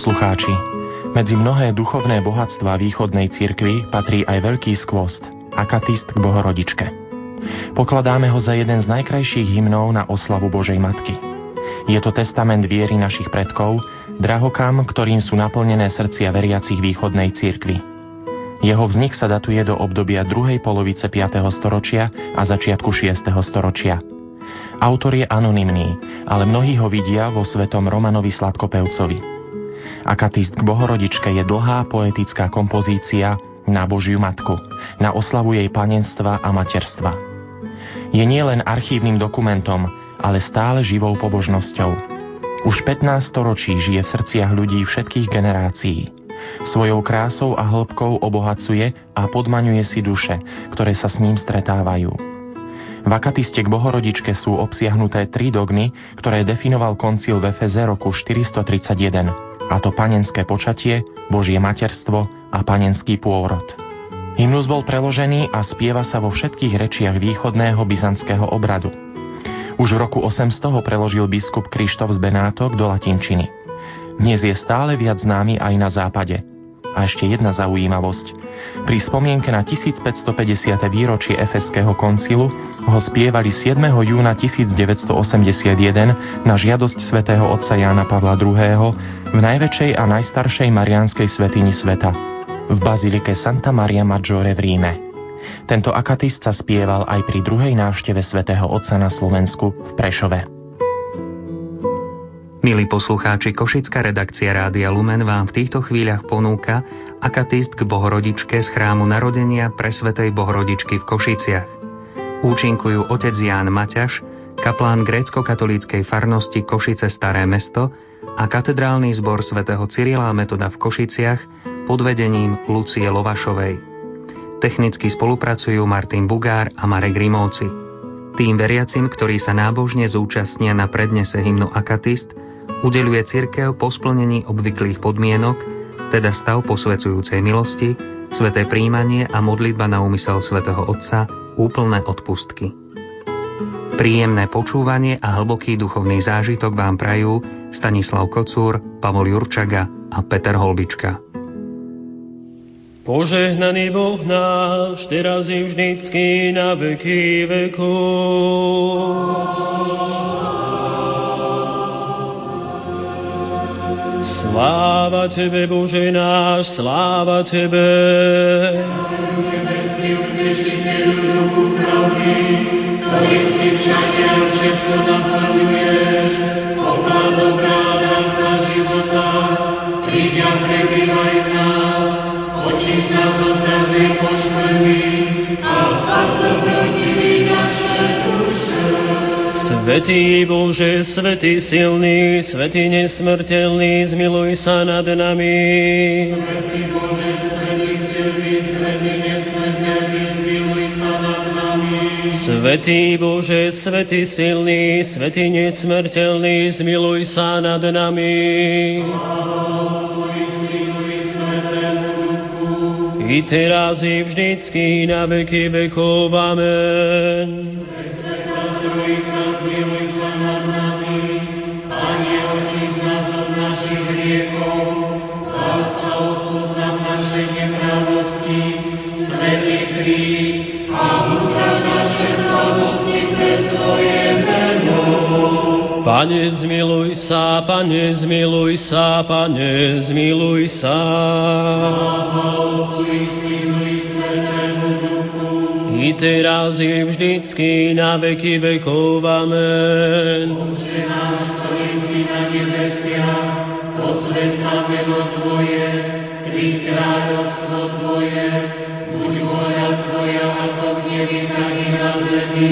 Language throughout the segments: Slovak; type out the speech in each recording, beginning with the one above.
poslucháči, medzi mnohé duchovné bohatstva východnej cirkvi patrí aj veľký skvost, akatist k Bohorodičke. Pokladáme ho za jeden z najkrajších hymnov na oslavu Božej Matky. Je to testament viery našich predkov, drahokam, ktorým sú naplnené srdcia veriacich východnej cirkvi. Jeho vznik sa datuje do obdobia druhej polovice 5. storočia a začiatku 6. storočia. Autor je anonymný, ale mnohí ho vidia vo svetom Romanovi Sladkopevcovi. Akatist k Bohorodičke je dlhá poetická kompozícia na Božiu Matku, na oslavu jej panenstva a materstva. Je nielen archívnym dokumentom, ale stále živou pobožnosťou. Už 15 storočí žije v srdciach ľudí všetkých generácií. Svojou krásou a hĺbkou obohacuje a podmaňuje si duše, ktoré sa s ním stretávajú. V akatiste k Bohorodičke sú obsiahnuté tri dogmy, ktoré definoval koncil v Efeze roku 431, a to panenské počatie, Božie materstvo a panenský pôrod. Hymnus bol preložený a spieva sa vo všetkých rečiach východného byzantského obradu. Už v roku 800 ho preložil biskup Krištof z Benátok do latinčiny. Dnes je stále viac známy aj na západe. A ešte jedna zaujímavosť. Pri spomienke na 1550. výročie Efeského koncilu ho spievali 7. júna 1981 na žiadosť svätého otca Jána Pavla II. v najväčšej a najstaršej marianskej svetini sveta, v bazilike Santa Maria Maggiore v Ríme. Tento akatist sa spieval aj pri druhej návšteve svätého Otca na Slovensku v Prešove. Milí poslucháči, Košická redakcia Rádia Lumen vám v týchto chvíľach ponúka akatist k Bohorodičke z chrámu narodenia Presvetej Bohorodičky v Košiciach. Účinkujú otec Ján Maťaš, kaplán grécko-katolíckej farnosti Košice Staré mesto a katedrálny zbor svätého Cyrila Metoda v Košiciach pod vedením Lucie Lovašovej. Technicky spolupracujú Martin Bugár a Marek Rimovci. Tým veriacim, ktorí sa nábožne zúčastnia na prednese hymnu Akatist, udeluje cirkev po splnení obvyklých podmienok, teda stav posvedzujúcej milosti, sveté príjmanie a modlitba na úmysel svätého Otca, úplné odpustky. Príjemné počúvanie a hlboký duchovný zážitok vám prajú Stanislav Kocúr, Pavol Jurčaga a Peter Holbička. Požehnaný Boh náš, teraz i vždycky na veky vekov. Sláva Tebe, Bože náš, sláva Tebe. Ktorý si všade všetko naplňuješ, poklad dobrá dám za života, príď a prebývaj v nás, nás od každej poškvrny a. Svetý Bože, Svetý silný, Svetý nesmrteľný, zmiluj sa nad nami. Svetý Bože, Svetý silný, Svetý nesmrteľný, zmiluj sa nad nami. Svetý Bože, Svetý silný, Svetý nesmrteľný, zmiluj sa nad nami. I teraz i vždycky na veky vekov. Amen. Hriechov, Vládca, odpúsť nám naše nepravosti, Svetý kríž a uzdrav naše slabosti pre svoje meno. Pane, zmiluj sa, Pane, zmiluj sa, Pane, zmiluj sa. Sláva Otcu i Synu i Svetému Duchu, I teraz i vždycky na veky vekov. Amen. Oče náš, ktorý si na nebesiach, posväť sa meno Tvoje, príď kráľovstvo Tvoje, buď vôľa Tvoja ako v nebi, tak i na zemi.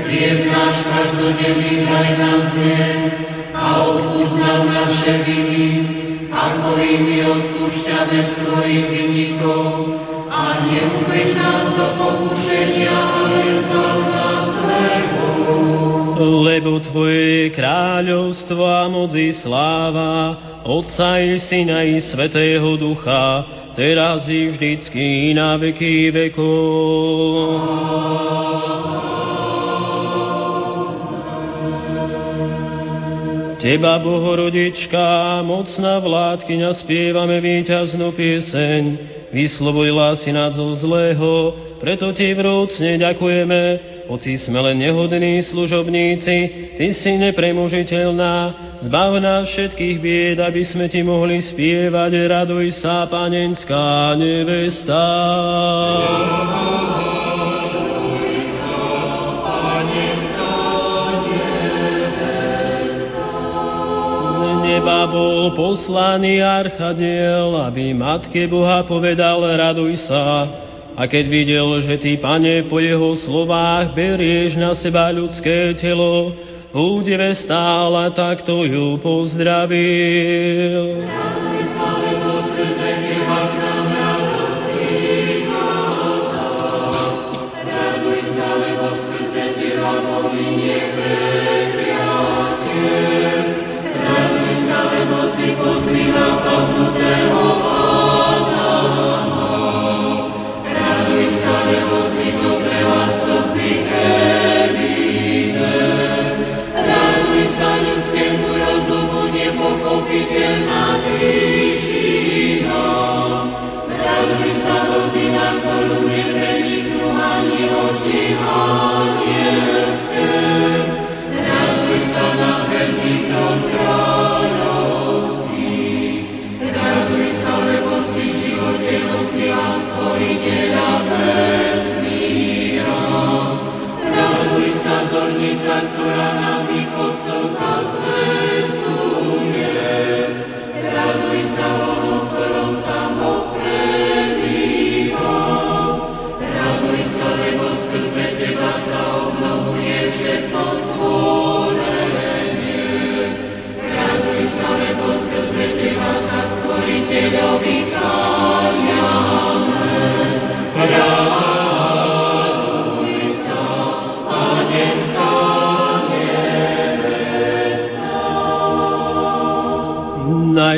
Chlieb náš každodenný daj nám dnes a odpúsť nám naše viny, ako i my odpúšťame svojim vinníkom a neuveď nás do pokušenia, ale zbav nás zlého. Lebo Tvoje je kráľovstvo a moc i sláva, Otca i Syna i Svetého Ducha, teraz i vždycky na veky vekov. Teba, Bohorodička, mocná vládkyňa, spievame víťaznú pieseň. Vyslovodila si nás zo zlého, preto Ti vrúcne ďakujeme, hoci sme len nehodní služobníci, Ty si nepremožiteľná, zbav nás všetkých bied, aby sme Ti mohli spievať, raduj sa, panenská nevesta. Ja. neba bol poslaný archadiel, aby Matke Boha povedal, raduj sa. A keď videl, že ty, pane, po jeho slovách berieš na seba ľudské telo, v údive stála, takto ju pozdravil.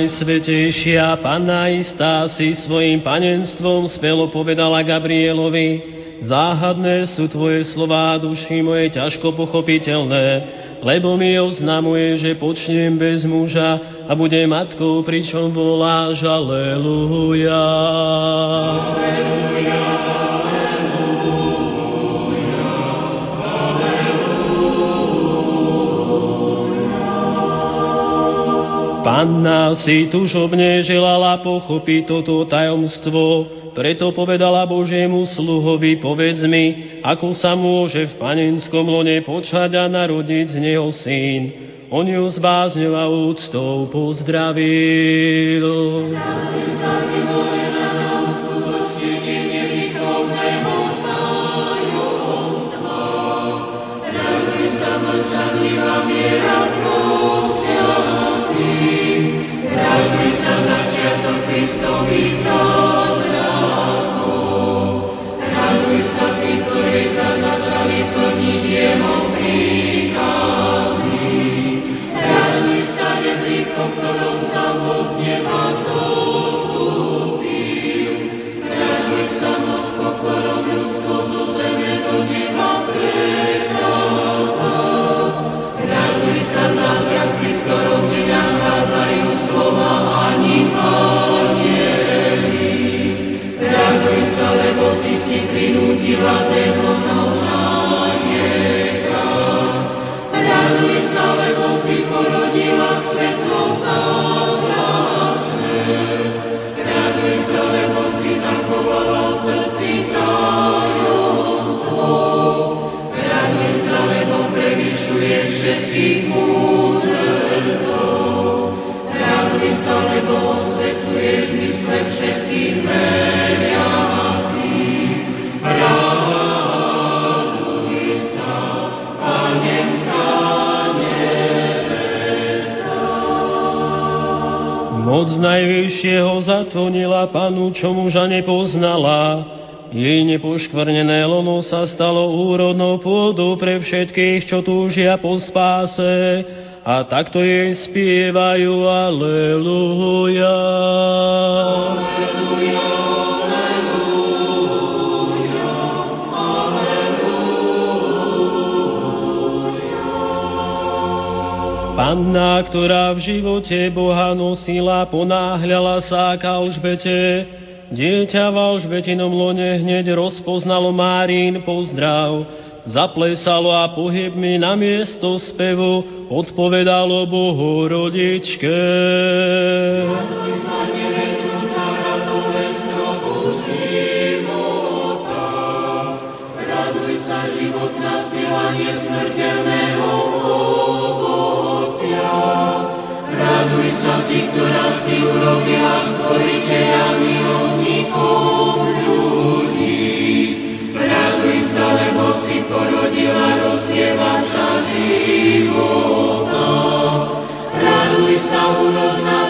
Najsvetejšia Panna istá si svojim panenstvom spelo povedala Gabrielovi, záhadné sú tvoje slová, duši moje ťažko pochopiteľné, lebo mi oznamuje, že počnem bez muža a bude matkou, pričom voláš Aleluja. Aleluja. Panna si tužobne želala pochopiť toto tajomstvo, preto povedala Božiemu sluhovi, povedz mi, ako sa môže v panenskom lone počať a narodiť z neho syn. On ju s úctou pozdravil. Najvyššieho zatvonila panu, čo muža nepoznala. Jej nepoškvrnené lono sa stalo úrodnou pôdou pre všetkých, čo túžia po spáse. A takto jej spievajú Aleluja. Aleluja. Panna, ktorá v živote Boha nosila, ponáhľala sa k Alžbete. Dieťa v Alžbetinom lone hneď rozpoznalo Márín pozdrav. Zaplesalo a pohybmi na miesto spevu odpovedalo Bohu rodičke. Raduj Ty, ktorá si urobila stvoriteľa milovníkov ľudí. Raduj sa, lebo si porodila rozsievača života. Raduj sa, úrodná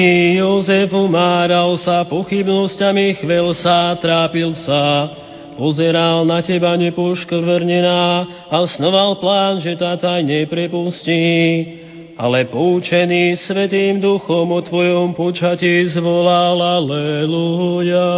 Panický Jozef umáral sa pochybnosťami, chvel sa, trápil sa, pozeral na teba nepoškvrnená a snoval plán, že tátaj neprepustí. Ale poučený Svetým Duchom o Tvojom počatí zvolal Aleluja.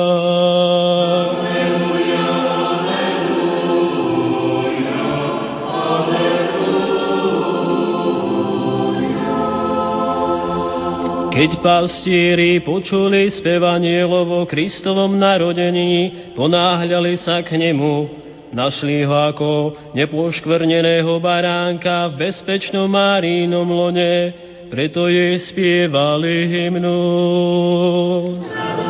Keď pastieri počuli spevanie o Kristovom narodení, ponáhľali sa k nemu. Našli ho ako nepoškvrneného baránka v bezpečnom Márínom lone, preto jej spievali hymnu. Raduj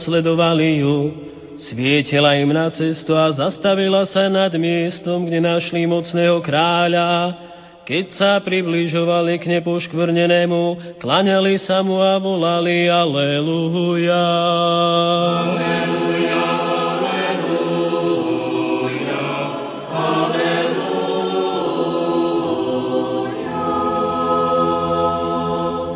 nasledovali ju. Svietila im na cestu a zastavila sa nad miestom, kde našli mocného kráľa. Keď sa približovali k nepoškvrnenému, klaňali sa mu a volali Aleluja.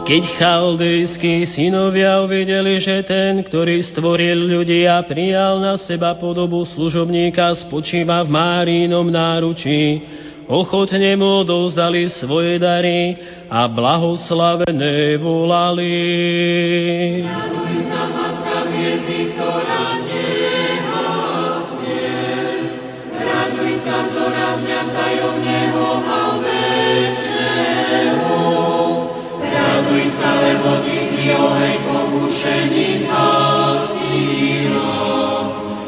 Keď chaldejskí synovia uvideli, že ten, ktorý stvoril ľudí a prijal na seba podobu služobníka, spočíva v Márínom náručí, ochotne mu odovzdali svoje dary a blahoslavené volali. Sa, matka hviezdy, ktorá lebo Ty si oheň pokušení zhasila.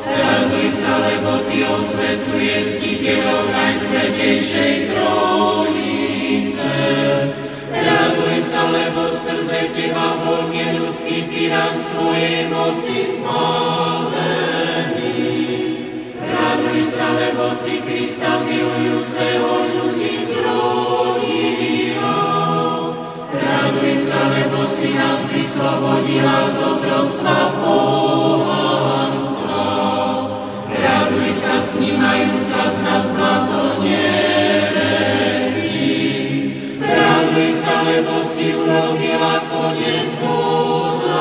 Raduj sa, lebo Ty osvecuješ titeľov najsvetejšej trojice. Raduj sa, lebo skrze Teba bol ľudský tyran svojej moci zbavený. Raduj sa, lebo si Krista milujúceho ľudí, lebo si nás vyslobodila z otroctva. Raduj sa, snímajúca z nás blato nerezí. Raduj sa, lebo si urobila koniec bohatstvu.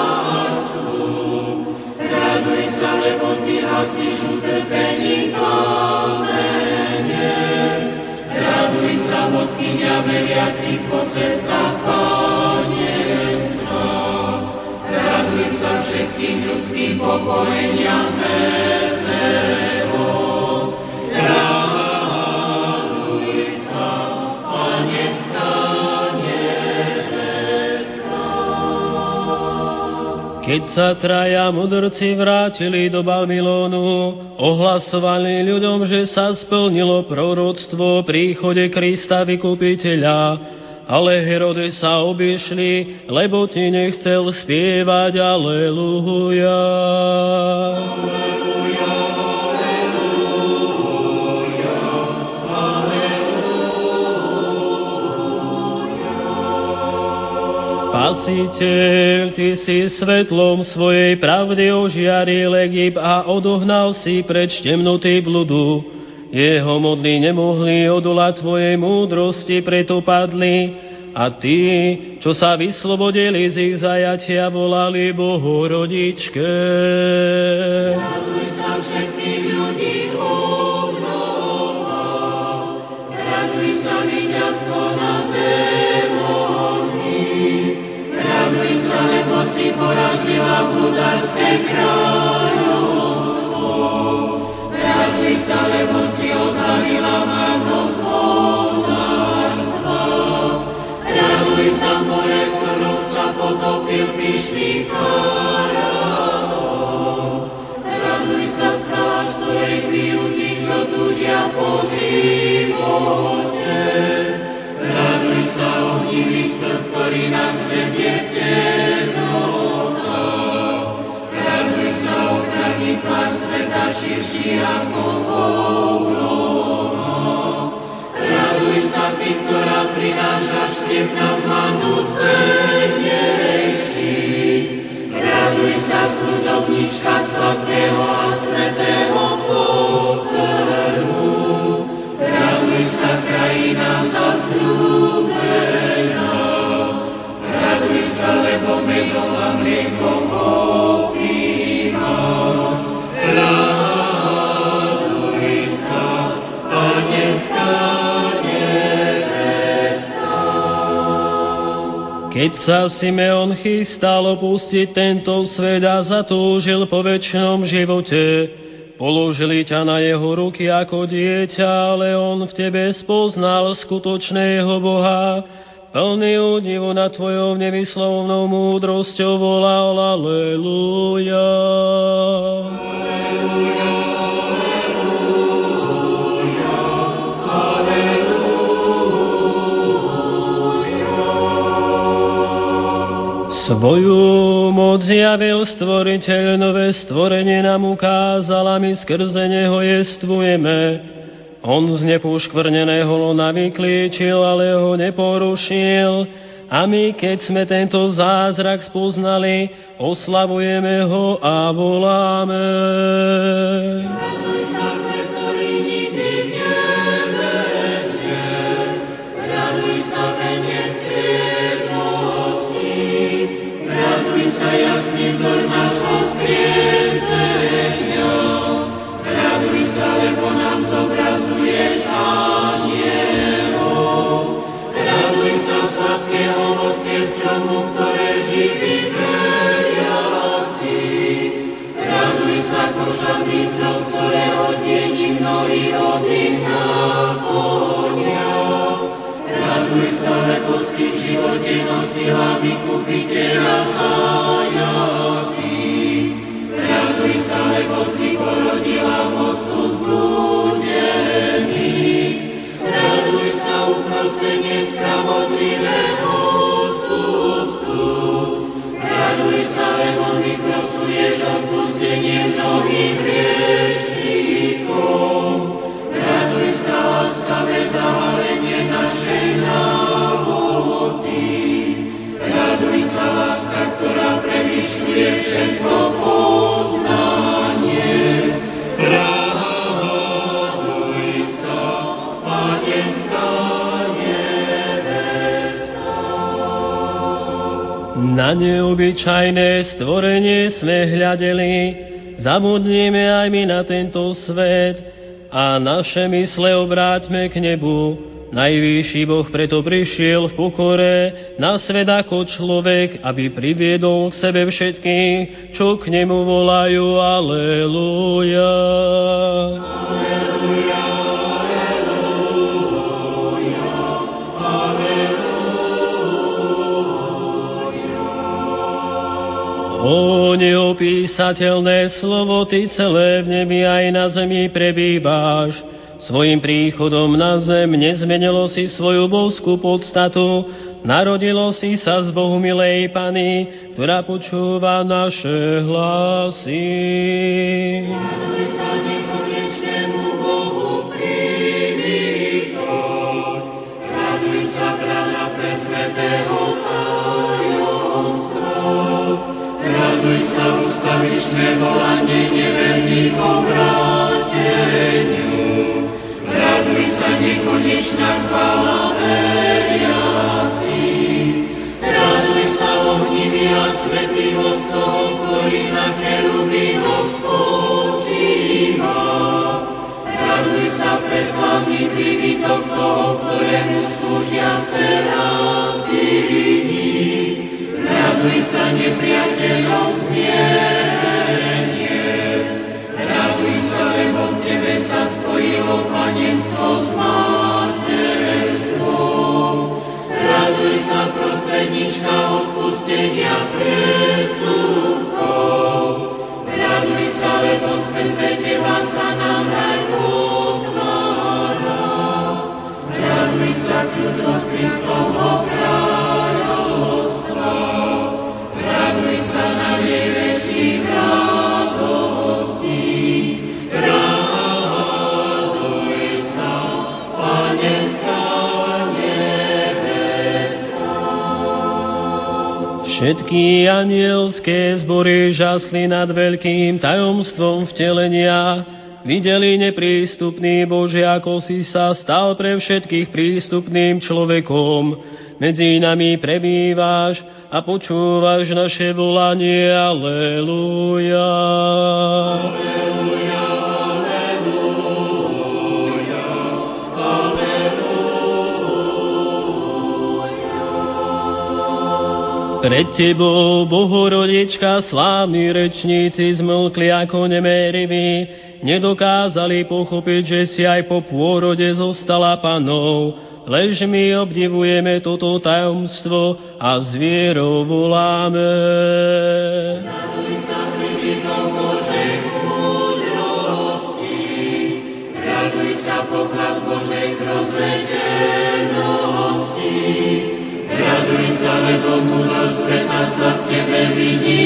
Raduj lebo ty hasíš utrpení kamene. Raduj sa, vodkynia veriacich sa, panecká Keď sa traja mudrci vrátili do Babylonu, ohlasovali ľuďom, že sa splnilo proroctvo o príchode Krista vykupiteľa, ale Herode sa obišli, lebo ti nechcel spievať Aleluja. Spasiteľ, Ty si svetlom svojej pravdy ožiaril Egypt a odohnal si preč temnoty bludu. Jeho modly nemohli odolať Tvojej múdrosti, preto padli. A tí, čo sa vyslobodili z ich zajatia, volali Bohorodičke. Raduj sa všetkých ľudí obnova. Raduj sa víťazstvo nad démonmi. Raduj sa, lebo si porazila kráľovstvo. Raduj sa, lebo si odhalila sa, more, ktorom sa potopil pyšný faraón. Raduj sa, skala, z ktorej pijú tí, po živote. Raduj sa, ohnivý stĺp, ktorý nás vedie v sa, sveta širší ako obloha. Ktorá prinášaš teb na manu cenejší. Raduj sa, služobnička sladkého Keď sa Simeon chystal opustiť tento svet a zatúžil po väčšnom živote, položili ťa na jeho ruky ako dieťa, ale on v tebe spoznal skutočného Boha, plný údivu nad tvojou nevyslovnou múdrosťou volal Aleluja. Svoju moc javil stvoriteľ, nové stvorenie nám ukázal a my skrze neho jestvujeme. On z nepoškvrneného lona vyklíčil, ale ho neporušil. A my, keď sme tento zázrak spoznali, oslavujeme ho a voláme. Raduj sa, Raduj sa, uprosenie spravodlivého Neobyčajné stvorenie sme hľadeli, zabudnime aj my na tento svet a naše mysle obráťme k nebu, Najvyšší Boh preto prišiel v pokore na svet ako človek, aby priviedol k sebe všetkých, čo k nemu volajú Aleluja. Aleluja. O neopísateľné slovo, Ty celé v nebi aj na zemi prebýváš, Svojim príchodom na zem nezmenilo si svoju božskú podstatu, narodilo si sa z Bohu milej Pany, ktorá počúva naše hlasy. Raduj ustavičné volanie neverných obráteniu. Raduj sa, nekonečná chvála veriaci. Raduj sa, ohnivý a svetý Všetky anielské zbory žasli nad veľkým tajomstvom vtelenia, videli neprístupný Bože, ako si sa stal pre všetkých prístupným človekom. Medzi nami prebývaš a počúvaš naše volanie. Aleluja. Aleluja. Pred tebou, Bohorodička, slávni rečníci zmlkli ako nemériví, nedokázali pochopiť, že si aj po pôrode zostala panou. Lež my obdivujeme toto tajomstvo a s vierou voláme. Raduj sa, Raduj sa, poklad Božej. Raduj sa, lebo múdrosť sveta sa v tebe vidí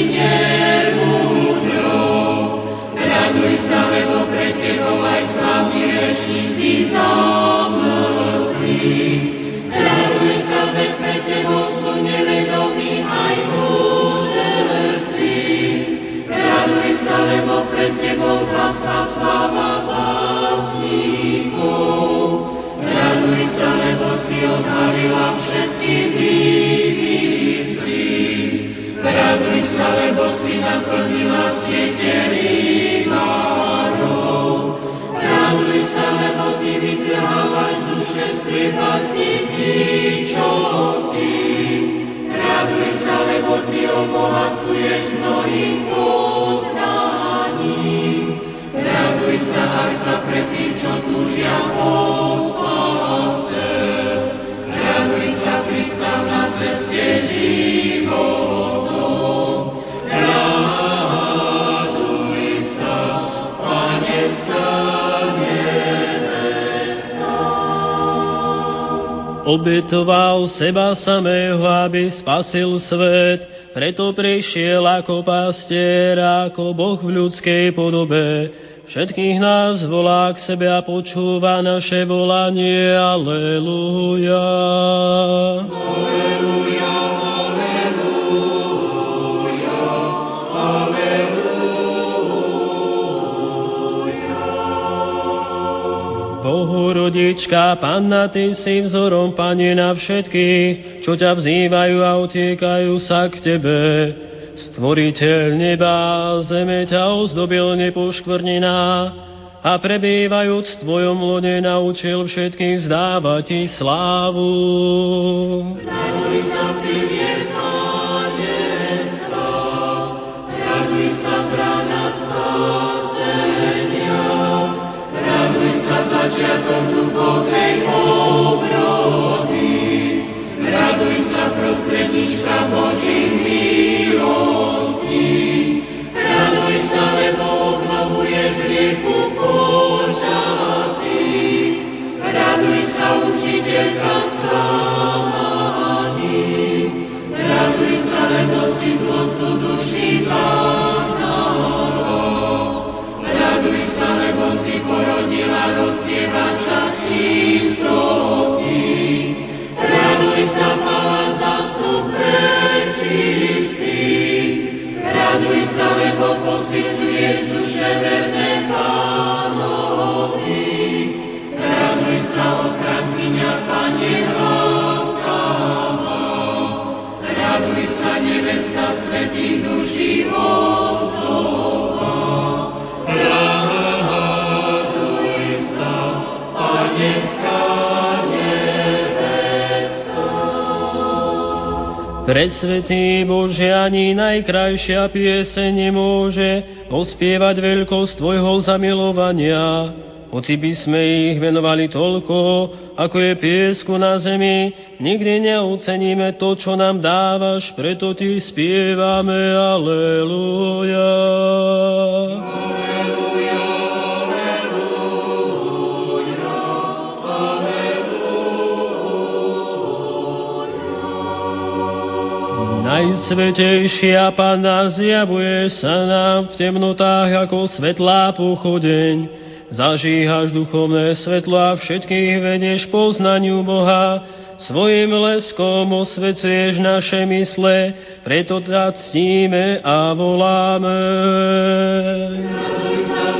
obetoval seba samého, aby spasil svet, preto prišiel ako pastier, ako Boh v ľudskej podobe. Všetkých nás volá k sebe a počúva naše volanie. Aleluja. Aleluja. Bohorodička, Panna, Ty si vzorom, Pane, na všetkých, čo ťa vzývajú a utiekajú sa k Tebe. Stvoriteľ neba zeme ťa ozdobil nepoškvrnená a prebývajúc v Tvojom lone naučil všetkých vzdávať Ti slávu. Raduj sa, začiatok duchovnej obrody. Raduj sa, prostredníčka Boží milosti. Raduj sa, lebo obnovuješ rieku počatý. Raduj sa, učiteľka Raduj sa, lebo posilňuješ Presvetý Bože, ani najkrajšia piese nemôže ospievať veľkosť Tvojho zamilovania. Hoci by sme ich venovali toľko, ako je piesku na zemi, nikdy neoceníme to, čo nám dávaš, preto Ty spievame Aleluja. Najsvetejšia Panna zjavuje sa nám v temnotách ako svetlá pochodeň. Zažíhaš duchovné svetlo a všetkých vedieš poznaniu Boha. Svojim leskom osvecuješ naše mysle, preto ťa ctíme a voláme. Raduj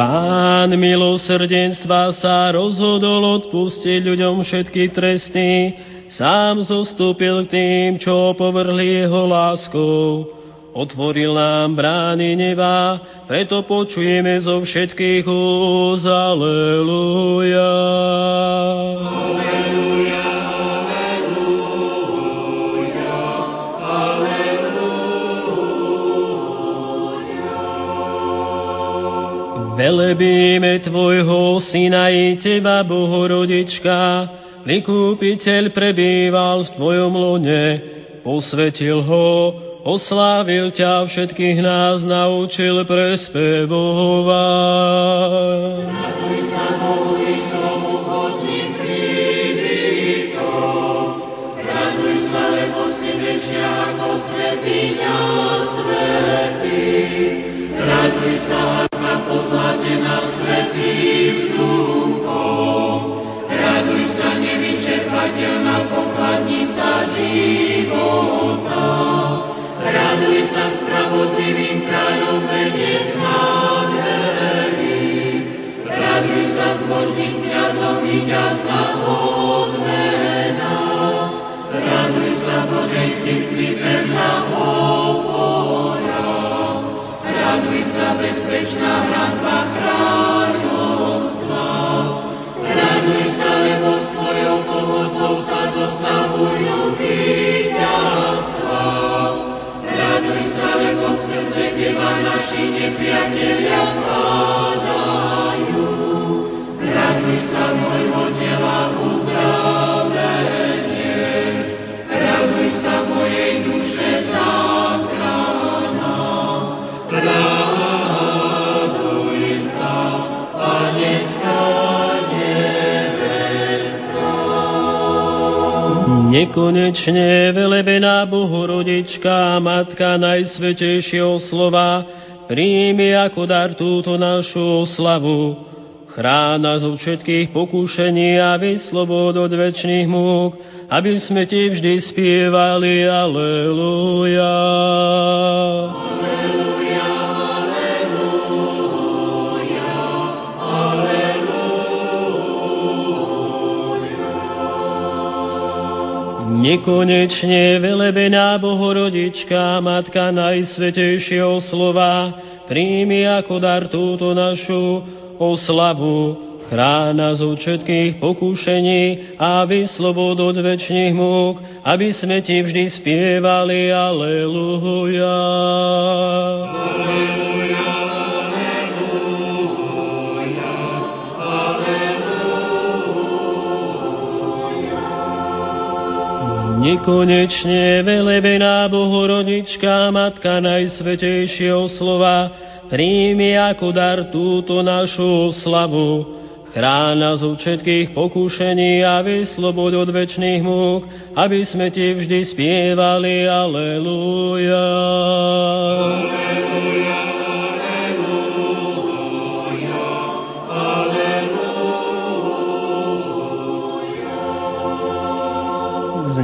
Pán milosrdenstva sa rozhodol odpustiť ľuďom všetky tresty, sám zostúpil k tým, čo povrhli jeho láskou. Otvoril nám brány neba, preto počujeme zo všetkých úz. Aleluja. Velebíme Tvojho Syna i Teba, Bohorodička, Vykúpiteľ prebýval v Tvojom lone, posvetil ho, oslávil ťa, všetkých nás naučil prespevovať. Raduj Raduj sa Božej cirkvi pevná opora, raduj sa bezpečná hradba kráľovstva, raduj sa, lebo s Tvojou pomocou sa dosahujú. Raduj sa, lebo skrze naši nepriatelia pádajú. Nekonečne velebená Bohorodička, Matka Najsvetejšieho slova, príjmi ako dar túto našu slavu. Chrána zo všetkých pokúšení a vyslobod od večných múk, aby sme ti vždy spievali Aleluja. Nekonečne velebená Bohorodička, Matka Najsvetejšieho slova, príjmi ako dar túto našu oslavu, chrána zo všetkých pokúšení a vyslobod od večných múk, aby sme ti vždy spievali Aleluja. Aleluja. Nekonečne velebená Bohorodička, Matka Najsvetejšieho slova, príjmi ako dar túto našu slavu, chrána zo všetkých pokúšení a vyslobod od večných múk, aby sme ti vždy spievali Aleluja. Aleluja.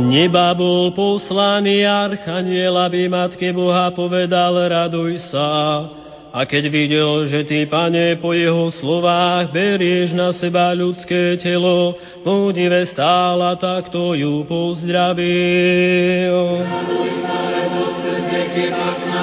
neba bol poslaný archaniel, aby Matke Boha povedal, raduj sa. A keď videl, že ty, pane, po jeho slovách berieš na seba ľudské telo, v údive stála, takto ju pozdravil. Raduj sa, lebo srdce teba k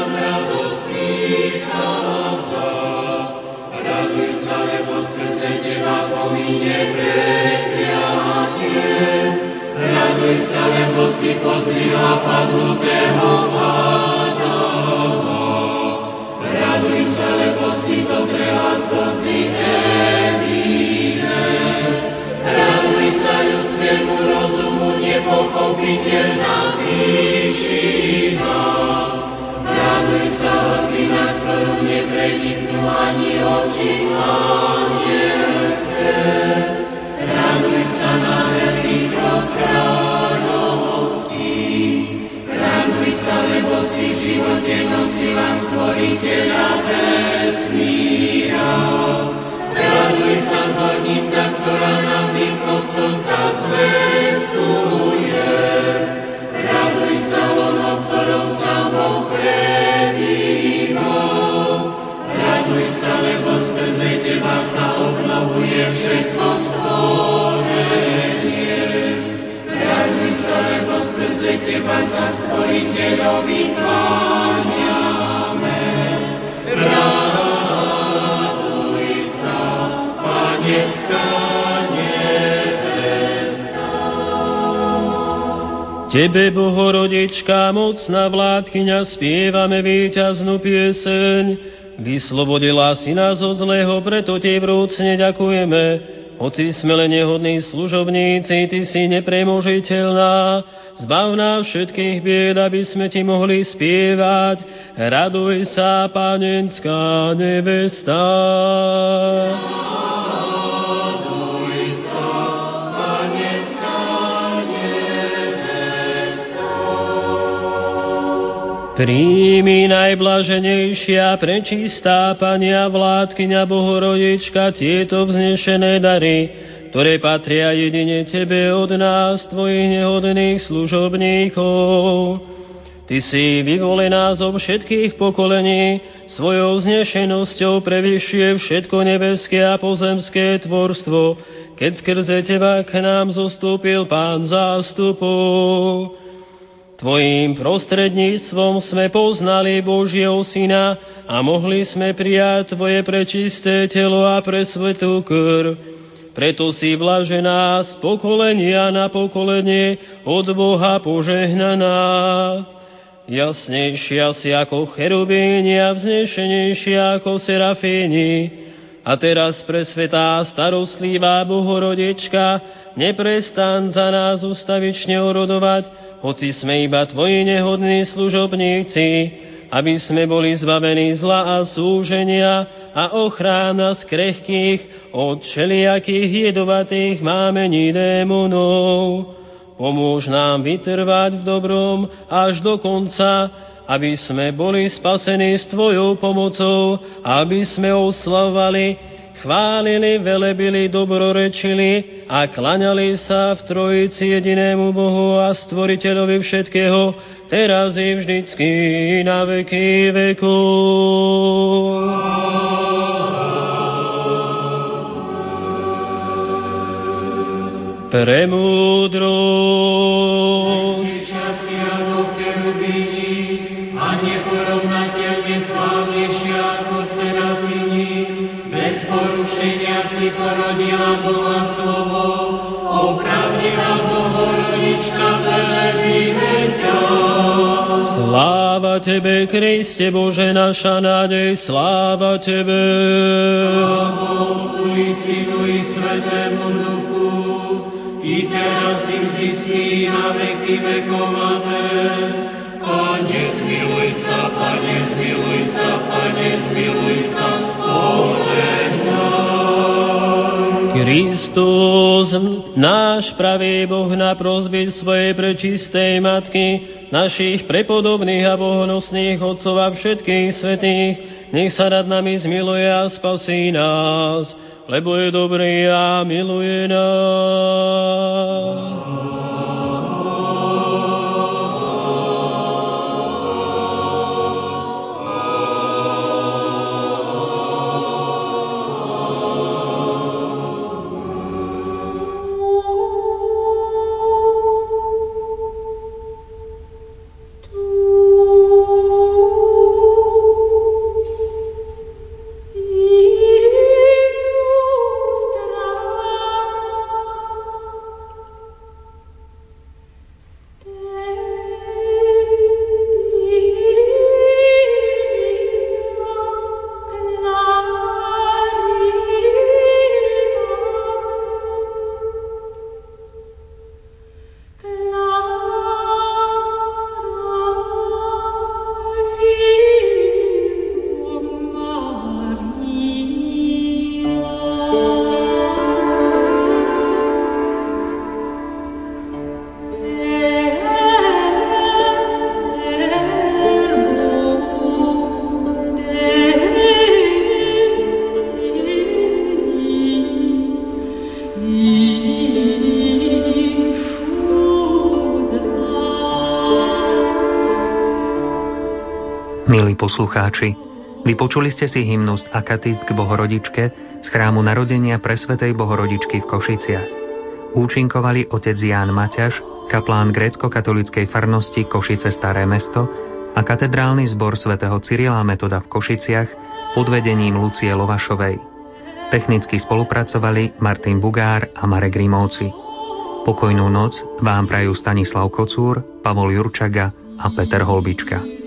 Tebe, Bohorodička, mocná vládkyňa, spievame víťaznú pieseň. Vyslobodila si nás od zlého, preto Ti vrúcne ďakujeme. Hoci sme len nehodní služobníci, Ty si nepremožiteľná, zbav nás všetkých bied, aby sme ti mohli spievať. Raduj sa, panenská nevesta. Príjmi najblaženejšia, prečistá Pania vládkyňa Bohorodička tieto vznešené dary, ktoré patria jedine Tebe od nás, Tvojich nehodných služobníkov. Ty si vyvolená zo všetkých pokolení, svojou znešenosťou prevyšuje všetko nebeské a pozemské tvorstvo, keď skrze Teba k nám zostúpil Pán zástupov. Tvojím prostredníctvom sme poznali Božieho Syna a mohli sme prijať Tvoje prečisté telo a presvetú krv. Preto si vlažená z pokolenia na pokolenie od Boha požehnaná. Jasnejšia si ako cherubíni a vznešenejšia ako serafíni. A teraz presvetá starostlivá Bohorodička, neprestan za nás ustavične orodovať, hoci sme iba Tvoji nehodní služobníci, aby sme boli zbavení zla a súženia a ochrána z krehkých od všelijakých jedovatých mámení démonov. Pomôž nám vytrvať v dobrom až do konca, aby sme boli spasení s Tvojou pomocou, aby sme oslavovali, chválili, velebili, dobrorečili a klaňali sa v Trojici jedinému Bohu a Stvoriteľovi všetkého, teraz i vždycky na veky veku. Premúdrosť. Porodila Boha slovo, opravdivá Bohorodička velebíme ťa. Sláva Tebe, Kriste Bože, naša nádej, sláva Tebe. Sláva Otcu i Synu i Svetému Duchu, i teraz i vždycky na veky vekov. Amen. Pane, zmiluj sa, Pane, zmiluj sa, Pane, zmiluj sa, Kristus, náš pravý Boh na prozby svojej prečistej Matky, našich prepodobných a bohonosných otcov a všetkých svetých, nech sa nad nami zmiluje a spasí nás, lebo je dobrý a miluje nás. Poslucháči, vypočuli ste si hymnus Akatist k Bohorodičke z chrámu narodenia Presvetej Bohorodičky v Košiciach. Účinkovali otec Ján Maťaš, kaplán grécko-katolíckej farnosti Košice Staré mesto a katedrálny zbor svätého Cyrila Metoda v Košiciach pod vedením Lucie Lovašovej. Technicky spolupracovali Martin Bugár a Marek Rimovci. Pokojnú noc vám prajú Stanislav Kocúr, Pavol Jurčaga a Peter Holbička.